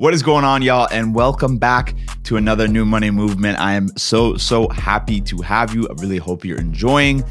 What is going on, y'all? And welcome back to another New Money Moment. I am so, so happy to have you. I really hope you're enjoying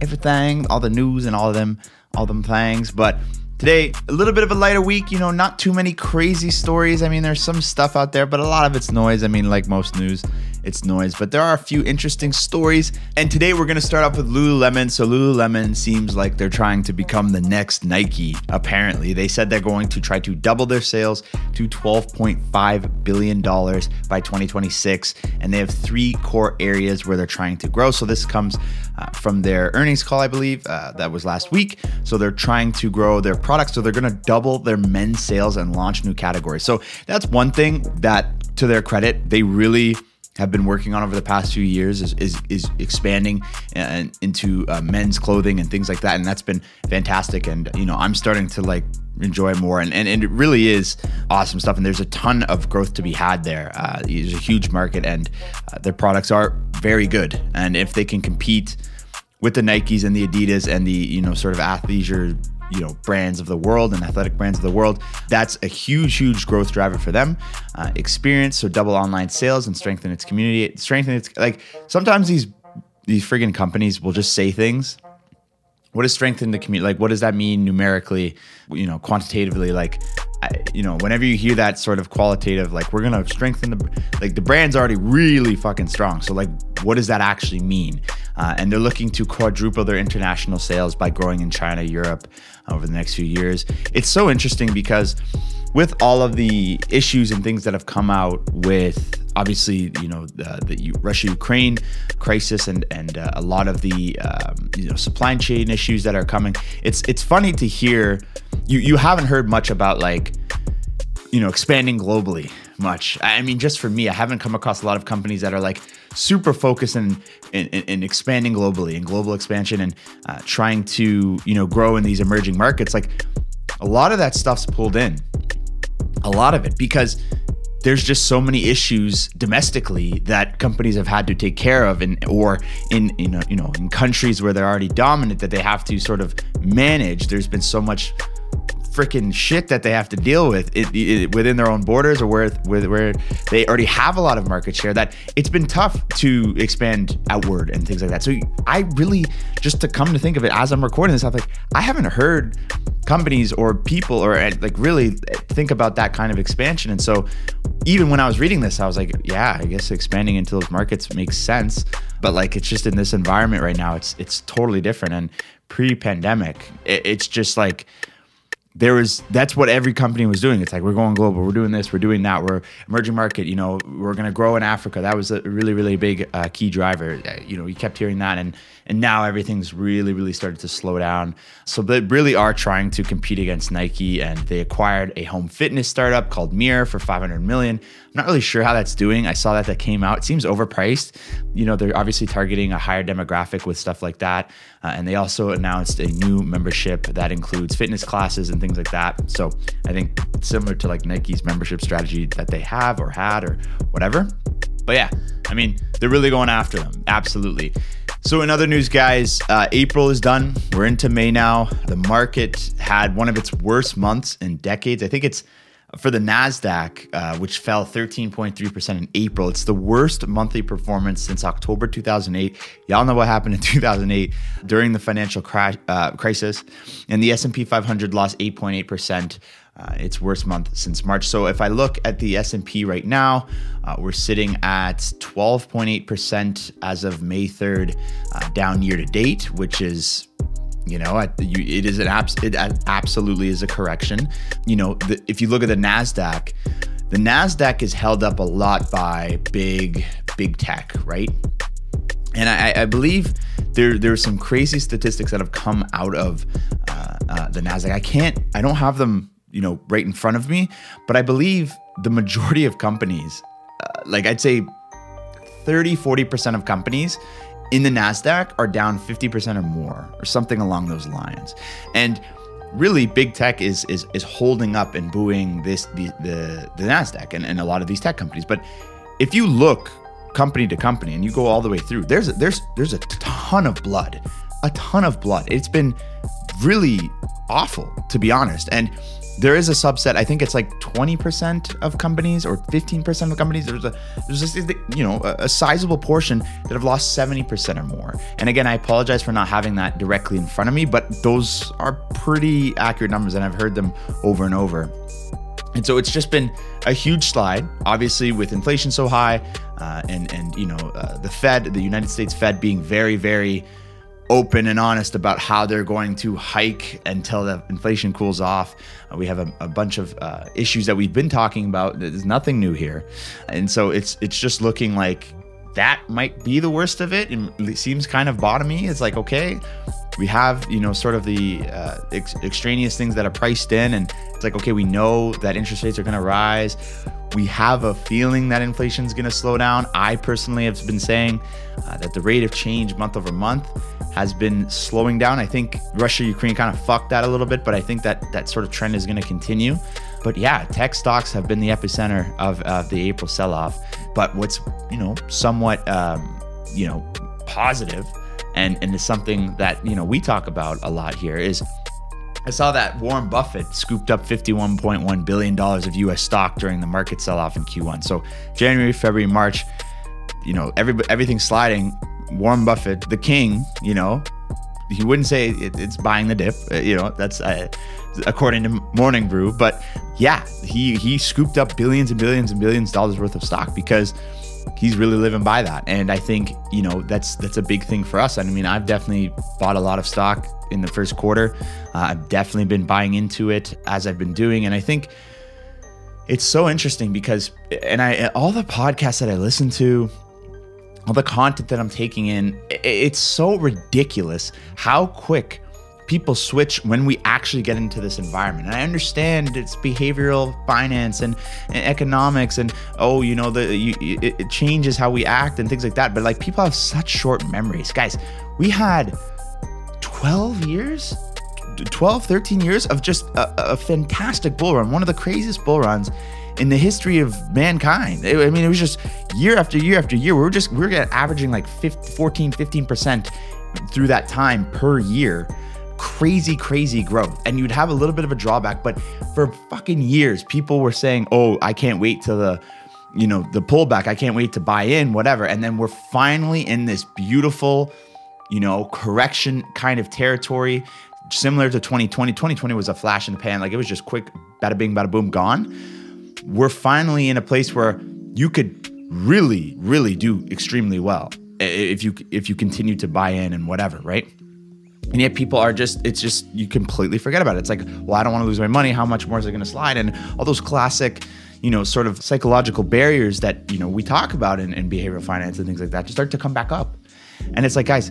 everything, all the news and all of them, all them things. But Today, a little bit of a lighter week, you know, not too many crazy stories. I mean, there's some stuff out there, but a lot of it's noise. I mean, like most news, it's noise, but there are a few interesting stories. And today we're going to start off with Lululemon. So, Lululemon seems like they're trying to become the next Nike, apparently. They said they're going to try to double their sales to $12.5 billion by 2026. And they have three core areas where they're trying to grow. So, this comes uh, from their earnings call, I believe. Uh, that was last week. So, they're trying to grow their products. So they're going to double their men's sales and launch new categories. So that's one thing that, to their credit, they really have been working on over the past few years is is, is expanding uh, into uh, men's clothing and things like that, and that's been fantastic. And you know, I'm starting to like enjoy more, and and, and it really is awesome stuff. And there's a ton of growth to be had there. Uh, there's a huge market, and uh, their products are very good. And if they can compete with the Nikes and the Adidas and the you know sort of athleisure you know brands of the world and athletic brands of the world that's a huge huge growth driver for them. Uh, experience so double online sales and strengthen its community strengthen its like sometimes these these friggin companies will just say things. What does strengthen the community like what does that mean numerically you know quantitatively? Like You know whenever you hear that sort of qualitative like we're gonna strengthen the like the brand's already really fucking strong. So like what does that actually mean? Uh, and they're looking to quadruple their international sales by growing in china europe over the next few years. It's so interesting because with all of the issues and things that have come out with obviously you know the, the Russia Ukraine crisis and and uh, a lot of the um, you know supply chain issues that are coming it's it's funny to hear you you haven't heard much about like you know expanding globally much. I mean just for me i haven't come across a lot of companies that are like super focused in in, in expanding globally and global expansion and uh, trying to you know grow in these emerging markets. Like a lot of that stuff's pulled in. A lot of it because there's just so many issues domestically that companies have had to take care of and or in you know you know in countries where they're already dominant that they have to sort of manage. There's been so much freaking shit that they have to deal with it, it, within their own borders or where, where where they already have a lot of market share that it's been tough to expand outward and things like that. So I really just to come to think of it as I'm recording this, I'm like I haven't heard companies or people or uh, like really think about that kind of expansion. And so even when I was reading this, I was like, yeah, I guess expanding into those markets makes sense. But like it's just in this environment right now, it's it's totally different. And pre-pandemic, it, it's just like there was that's what every company was doing. It's like we're going global, we're doing this, we're doing that, we're emerging market. You know, we're going to grow in Africa. That was a really really big uh, key driver. Uh, you know, you kept hearing that, and and now everything's really really started to slow down. So they really are trying to compete against Nike, and they acquired a home fitness startup called Mirror for 500 million. I'm not really sure how that's doing. I saw that that came out. It seems overpriced. You know, they're obviously targeting a higher demographic with stuff like that. Uh, and they also announced a new membership that includes fitness classes and things like that. So I think similar to like Nike's membership strategy that they have or had or whatever. But yeah, I mean, they're really going after them. Absolutely. So, in other news, guys, uh, April is done. We're into May now. The market had one of its worst months in decades. I think it's for the NASDAQ, uh, which fell 13.3% in April. It's the worst monthly performance since October 2008. Y'all know what happened in 2008 during the financial crash, uh, crisis. And the S&P 500 lost 8.8%. Uh, its worst month since March. So if I look at the S&P right now, uh, we're sitting at 12.8% as of May 3rd, uh, down year to date, which is you know, it is an abs- it absolutely is a correction. You know, the, if you look at the Nasdaq, the Nasdaq is held up a lot by big big tech, right? And I, I believe there there's some crazy statistics that have come out of uh, uh, the Nasdaq. I can't, I don't have them, you know, right in front of me, but I believe the majority of companies, uh, like I'd say 30, 40% of companies in the NASDAQ are down 50% or more, or something along those lines. And really big tech is is is holding up and booing this the the, the NASDAQ and, and a lot of these tech companies. But if you look company to company and you go all the way through, there's a, there's there's a ton of blood. A ton of blood. It's been really awful, to be honest. And there is a subset. I think it's like 20% of companies or 15% of companies. There's a there's this you know a, a sizable portion that have lost 70% or more. And again, I apologize for not having that directly in front of me, but those are pretty accurate numbers, and I've heard them over and over. And so it's just been a huge slide. Obviously, with inflation so high, uh, and and you know uh, the Fed, the United States Fed, being very very open and honest about how they're going to hike until the inflation cools off. Uh, we have a, a bunch of uh, issues that we've been talking about. There's nothing new here, and so it's it's just looking like that might be the worst of it. It seems kind of bottomy. It's like okay, we have you know sort of the uh, ex- extraneous things that are priced in, and it's like okay, we know that interest rates are going to rise. We have a feeling that inflation is going to slow down. I personally have been saying uh, that the rate of change month over month has been slowing down. I think Russia Ukraine kind of fucked that a little bit, but I think that that sort of trend is going to continue. But yeah, tech stocks have been the epicenter of, of the April sell off. But what's, you know, somewhat, um, you know, positive and, and is something that, you know, we talk about a lot here is I saw that Warren Buffett scooped up $51.1 billion of US stock during the market sell off in Q1. So January, February, March, you know, every, everything's sliding Warren Buffett, the king, you know, he wouldn't say it, it's buying the dip. Uh, you know, that's uh, according to Morning Brew. But yeah, he he scooped up billions and billions and billions of dollars worth of stock because he's really living by that. And I think you know that's that's a big thing for us. I mean, I've definitely bought a lot of stock in the first quarter. Uh, I've definitely been buying into it as I've been doing, and I think it's so interesting because and I all the podcasts that I listen to all the content that I'm taking in, it's so ridiculous how quick people switch when we actually get into this environment. And I understand it's behavioral finance and, and economics, and oh, you know, the you, it, it changes how we act and things like that. But like people have such short memories, guys. We had 12 years 12 13 years of just a, a fantastic bull run one of the craziest bull runs in the history of mankind. I mean, it was just year after year after year. We were just, we were averaging like 15, 14, 15% through that time per year. Crazy, crazy growth. And you'd have a little bit of a drawback, but for fucking years, people were saying, oh, I can't wait till the, you know, the pullback. I can't wait to buy in, whatever. And then we're finally in this beautiful, you know, correction kind of territory similar to 2020. 2020 was a flash in the pan. Like it was just quick, bada bing, bada boom, gone we're finally in a place where you could really, really do extremely well if you if you continue to buy in and whatever, right? And yet people are just, it's just, you completely forget about it. It's like, well, I don't want to lose my money. How much more is it going to slide? And all those classic, you know, sort of psychological barriers that, you know, we talk about in, in behavioral finance and things like that just start to come back up. And it's like, guys,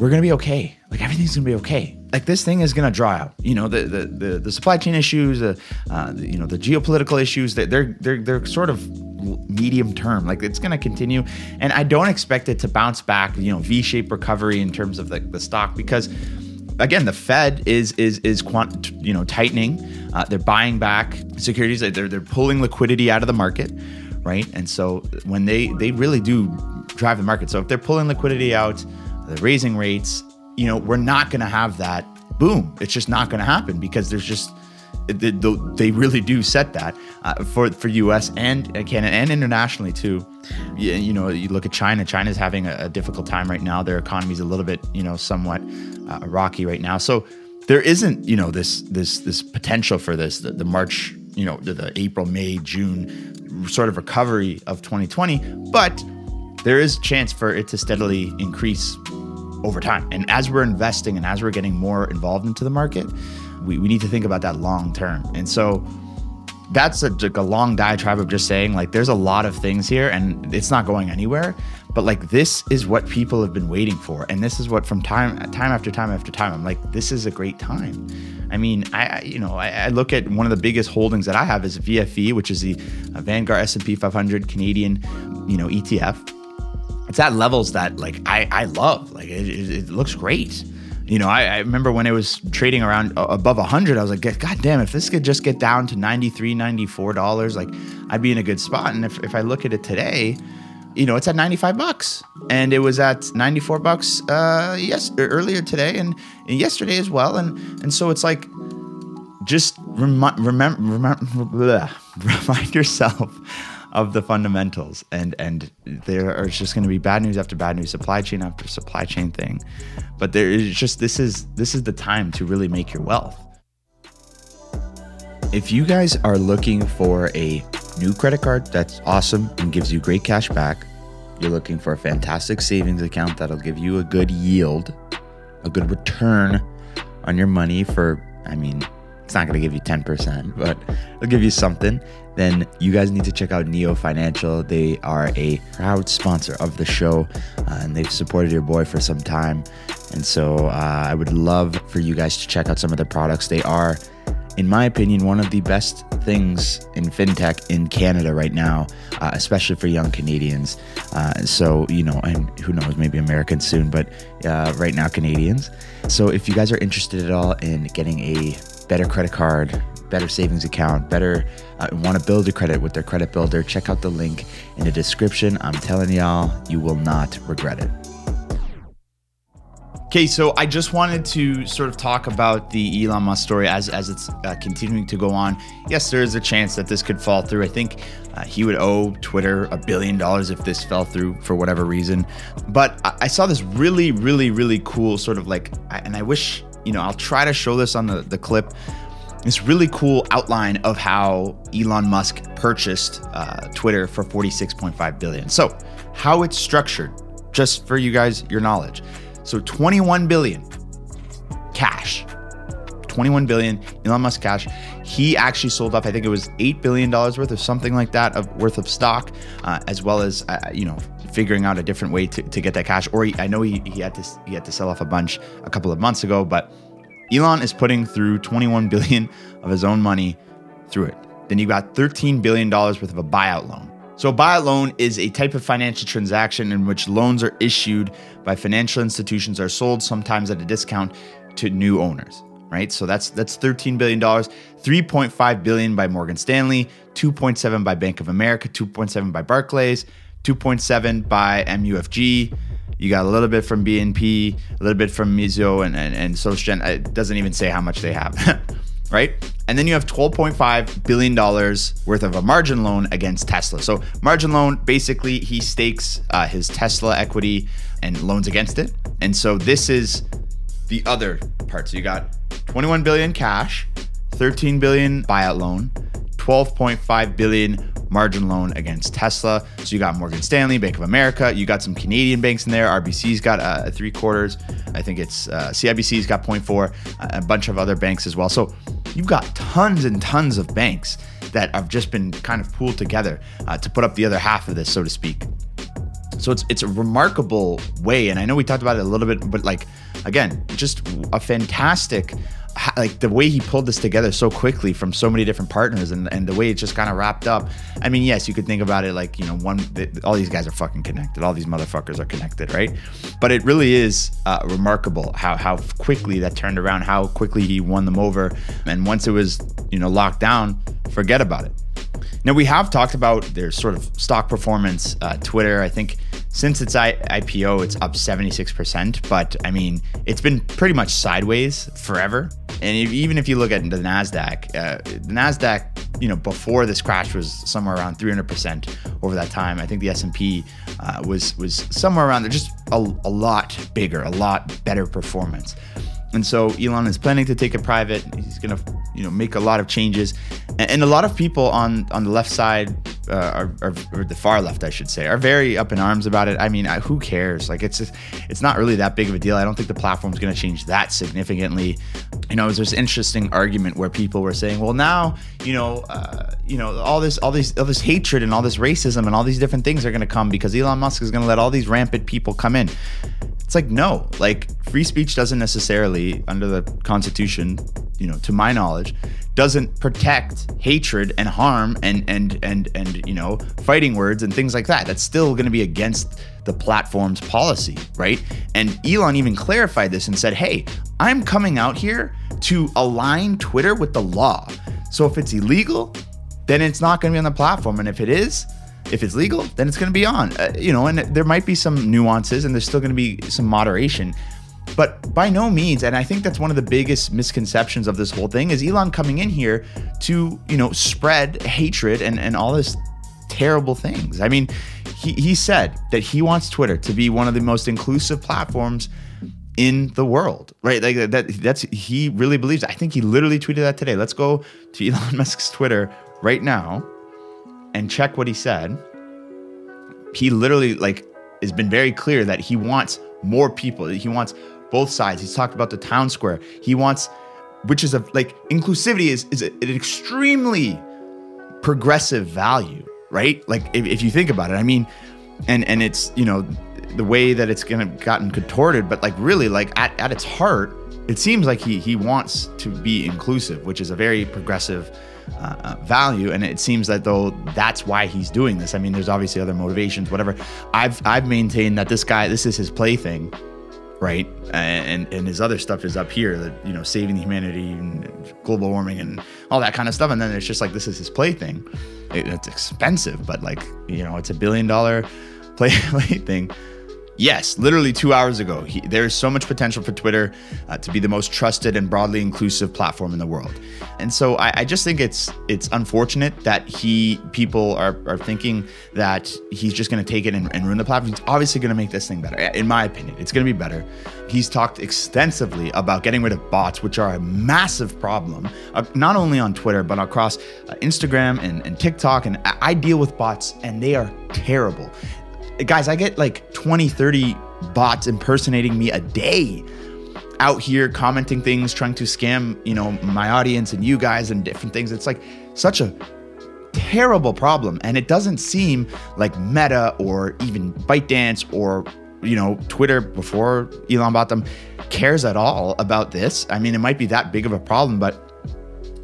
we're gonna be okay. Like everything's gonna be okay. Like this thing is gonna dry out. You know, the the the, the supply chain issues, uh, uh, the, you know, the geopolitical issues. That they're they're they're sort of medium term. Like it's gonna continue, and I don't expect it to bounce back. You know, V-shaped recovery in terms of the, the stock because again, the Fed is is is quant, you know tightening. Uh, they're buying back securities. They're they're pulling liquidity out of the market, right? And so when they they really do drive the market. So if they're pulling liquidity out, the raising rates, you know, we're not going to have that boom. It's just not going to happen because there's just they really do set that uh, for for U.S. and Canada and internationally too. You, you know, you look at China. China's having a, a, difficult time right now. Their economy's a little bit, you know, somewhat uh, rocky right now. So there isn't, you know, this this this potential for this the, the March, you know, the, the April, May, June sort of recovery of 2020, but there is chance for it to steadily increase over time. And as we're investing and as we're getting more involved into the market, we, we need to think about that long term. And so that's a, like a long diatribe of just saying like there's a lot of things here and it's not going anywhere but like this is what people have been waiting for and this is what from time time after time after time i'm like this is a great time i mean i you know I, I look at one of the biggest holdings that i have is VFV which is the vanguard s&p 500 canadian you know etf it's at levels that like I, I love. Like it, it, it looks great. You know, I, I, remember when it was trading around above 100, I was like, God damn, if this could just get down to 93, 94 dollars, like I'd be in a good spot. And if, if I look at it today, you know, it's at 95 bucks and it was at 94 bucks uh yes earlier today and, and yesterday as well and and so it's like just remi- remember remember remind yourself of the fundamentals. And and there are just going to be bad news after bad news supply chain after supply chain thing. But there is just this is this is the time to really make your wealth. If you guys are looking for a new credit card that's awesome and gives you great cash back you're looking for a fantastic savings account that'll give you a good yield a good return on your money for i mean it's not going to give you 10%, but it'll give you something. Then you guys need to check out Neo Financial. They are a proud sponsor of the show uh, and they've supported your boy for some time. And so uh, I would love for you guys to check out some of their products. They are, in my opinion, one of the best things in fintech in Canada right now, uh, especially for young Canadians. Uh, so, you know, and who knows, maybe Americans soon, but uh, right now, Canadians. So, if you guys are interested at all in getting a better credit card, better savings account, better uh, want to build your credit with their credit builder, check out the link in the description. I'm telling y'all, you will not regret it. Okay, so I just wanted to sort of talk about the Elon Musk story as as it's uh, continuing to go on. Yes, there is a chance that this could fall through. I think uh, he would owe Twitter a billion dollars if this fell through for whatever reason. But I, I saw this really, really, really cool sort of like, and I wish you know, I'll try to show this on the, the clip. This really cool outline of how Elon Musk purchased uh, Twitter for 46.5 billion. So, how it's structured, just for you guys, your knowledge. So, 21 billion cash. 21 billion Elon Musk cash. He actually sold off, I think it was $8 billion worth of something like that of worth of stock, uh, as well as, uh, you know, figuring out a different way to, to get that cash. Or he, I know he, he had to he had to sell off a bunch a couple of months ago, but Elon is putting through 21 billion of his own money through it. Then you got 13 billion dollars worth of a buyout loan. So a buyout loan is a type of financial transaction in which loans are issued by financial institutions are sold sometimes at a discount to new owners right? So that's that's 13 billion dollars, 3.5 billion by Morgan Stanley, 2.7 by Bank of America, 2.7 by Barclays, 2.7 by MUFG. You got a little bit from BNP, a little bit from Mizuho and, and, and SocGen. It doesn't even say how much they have, right? And then you have $12.5 billion worth of a margin loan against Tesla. So, margin loan basically, he stakes uh, his Tesla equity and loans against it. And so, this is the other part. So, you got 21 billion cash, 13 billion buyout loan, 12.5 billion margin loan against Tesla. So you got Morgan Stanley, Bank of America. You got some Canadian banks in there. RBC's got uh, three quarters. I think it's uh, CIBC's got 0.4, a bunch of other banks as well. So you've got tons and tons of banks that have just been kind of pooled together uh, to put up the other half of this, so to speak. So it's it's a remarkable way, and I know we talked about it a little bit, but like again, just a fantastic like the way he pulled this together so quickly from so many different partners and, and the way it just kind of wrapped up. I mean, yes, you could think about it like, you know, one, all these guys are fucking connected. All these motherfuckers are connected, right? But it really is uh, remarkable how, how quickly that turned around, how quickly he won them over. And once it was, you know, locked down, forget about it. Now, we have talked about their sort of stock performance. Uh, Twitter, I think since its I- IPO, it's up 76%. But I mean, it's been pretty much sideways forever. And if, even if you look at the NASDAQ, uh, the NASDAQ, you know, before this crash was somewhere around 300% over that time. I think the S&P uh, was, was somewhere around there, just a, a lot bigger, a lot better performance. And so Elon is planning to take it private. He's going to, you know, make a lot of changes, and, a lot of people on on the left side, uh, are, or the far left, I should say, are very up in arms about it. I mean, I, who cares? Like, it's just, it's not really that big of a deal. I don't think the platform's going to change that significantly. You know, there's this interesting argument where people were saying, well, now, you know, uh, you know, all this, all these, all this hatred and all this racism and all these different things are going to come because Elon Musk is going to let all these rampant people come in. It's like no, like free speech doesn't necessarily under the Constitution, you know, to my knowledge, doesn't protect hatred and harm and and and and you know fighting words and things like that. That's still going to be against the platform's policy, right? And Elon even clarified this and said, "Hey, I'm coming out here to align Twitter with the law. So if it's illegal, then it's not going to be on the platform, and if it is, if it's legal, then it's going to be on. Uh, you know, and there might be some nuances, and there's still going to be some moderation. But by no means, and I think that's one of the biggest misconceptions of this whole thing is Elon coming in here to, you know, spread hatred and, and all this terrible things. I mean, he, he said that he wants Twitter to be one of the most inclusive platforms in the world, right? Like that that's he really believes. I think he literally tweeted that today. Let's go to Elon Musk's Twitter right now and check what he said. He literally like has been very clear that he wants more people. He wants both sides. He's talked about the town square. He wants, which is a like inclusivity is is an extremely progressive value, right? Like if, if you think about it, I mean, and and it's you know the way that it's gonna gotten contorted, but like really like at, at its heart, it seems like he he wants to be inclusive, which is a very progressive uh, uh, value. And it seems that though that's why he's doing this. I mean, there's obviously other motivations, whatever. I've I've maintained that this guy, this is his plaything, right? And and his other stuff is up here, that you know, saving humanity and global warming and all that kind of stuff. And then it's just like this is his plaything. It, it's expensive, but like you know, it's a billion dollar play plaything Yes, literally two hours ago. He, there is so much potential for Twitter uh, to be the most trusted and broadly inclusive platform in the world, and so I, I just think it's it's unfortunate that he people are, are thinking that he's just going to take it and, and ruin the platform. He's obviously going to make this thing better. In my opinion, it's going to be better. He's talked extensively about getting rid of bots, which are a massive problem, uh, not only on Twitter but across uh, Instagram and, and TikTok. And I deal with bots, and they are terrible guys, I get like 20, 30 bots impersonating me a day out here commenting things, trying to scam, you know, my audience and you guys and different things. It's like such a terrible problem. And it doesn't seem like Meta or even ByteDance or, you know, Twitter before Elon bought them cares at all about this. I mean, it might be that big of a problem, but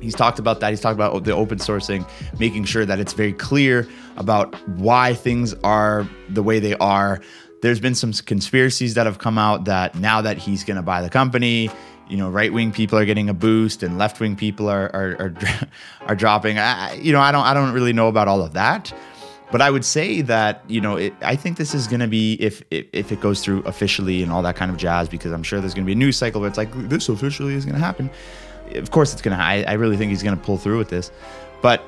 He's talked about that. He's talked about the open sourcing, making sure that it's very clear about why things are the way they are. There's been some conspiracies that have come out that now that he's going to buy the company, you know, right wing people are getting a boost and left wing people are are are, are dropping. I, you know, I don't I don't really know about all of that, but I would say that you know, it, I think this is going to be if, if if it goes through officially and all that kind of jazz because I'm sure there's going to be a news cycle where it's like this officially is going to happen of course it's gonna. I, I really think he's gonna pull through with this, but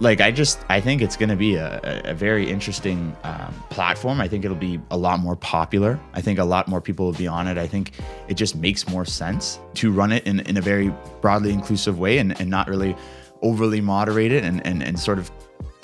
like I just I think it's gonna be a, a very interesting um, platform. I think it'll be a lot more popular. I think a lot more people will be on it. I think it just makes more sense to run it in, in a very broadly inclusive way and, and not really overly moderate it and, and and sort of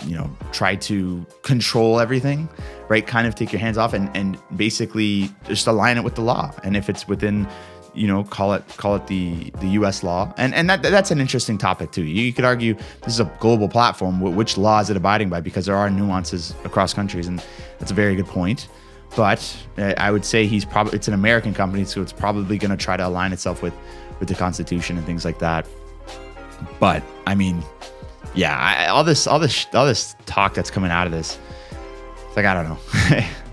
you know try to control everything right kind of take your hands off and and basically just align it with the law and if it's within you know call it call it the the U.S. law, and and that that's an interesting topic too. You could argue this is a global platform. Which law is it abiding by? Because there are nuances across countries, and that's a very good point. But uh, I would say he's probably it's an American company, so it's probably going to try to align itself with with the Constitution and things like that. But I mean, yeah, I, all this all this all this talk that's coming out of this, it's like I don't know.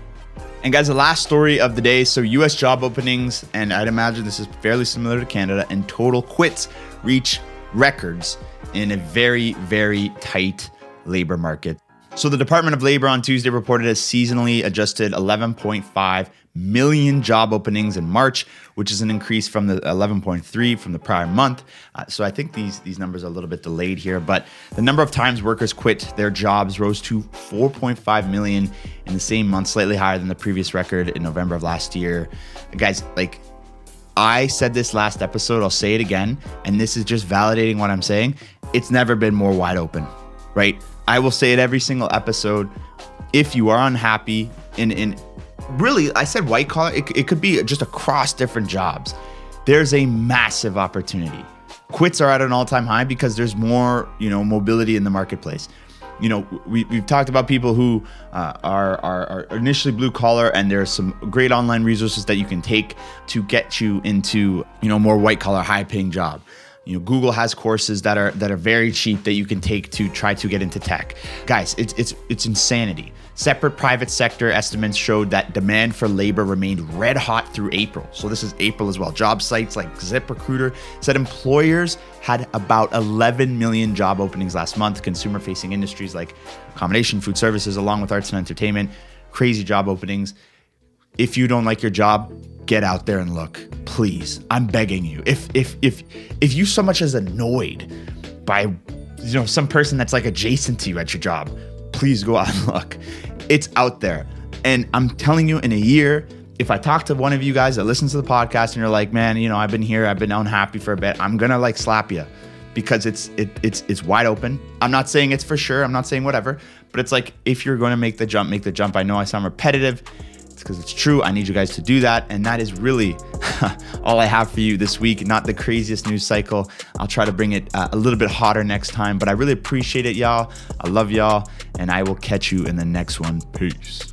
And guys, the last story of the day. So, US job openings, and I'd imagine this is fairly similar to Canada, and total quits reach records in a very, very tight labor market. So, the Department of Labor on Tuesday reported a seasonally adjusted 11.5 million job openings in March, which is an increase from the 11.3 from the prior month. Uh, so I think these these numbers are a little bit delayed here, but the number of times workers quit their jobs rose to 4.5 million in the same month, slightly higher than the previous record in November of last year. Guys, like I said this last episode, I'll say it again, and this is just validating what I'm saying. It's never been more wide open, right? I will say it every single episode. If you are unhappy in in really, I said white collar, it, it could be just across different jobs. There's a massive opportunity. Quits are at an all time high because there's more, you know, mobility in the marketplace. You know, we, we've talked about people who uh, are, are, are initially blue collar, and there's some great online resources that you can take to get you into, you know, more white collar, high paying job. You know, Google has courses that are that are very cheap that you can take to try to get into tech. Guys, it's it's it's insanity. Separate private sector estimates showed that demand for labor remained red hot through April. So this is April as well. Job sites like ZipRecruiter said employers had about 11 million job openings last month. Consumer facing industries like accommodation, food services, along with arts and entertainment, crazy job openings. If you don't like your job, get out there and look. Please. I'm begging you. If if if if you so much as annoyed by you know some person that's like adjacent to you at your job, please go out and look. It's out there. And I'm telling you in a year, if I talk to one of you guys that listens to the podcast and you're like, "Man, you know, I've been here, I've been unhappy for a bit." I'm to like slap you because it's it, it's it's wide open. I'm not saying it's for sure. I'm not saying whatever, but it's like if you're to make the jump, make the jump. I know I sound repetitive It's because it's true. I need you guys to do that. And that is really all I have for you this week. Not the craziest news cycle. I'll try to bring it uh, a little bit hotter next time, but I really appreciate it, y'all. I love y'all. And I will catch you in the next one. Peace.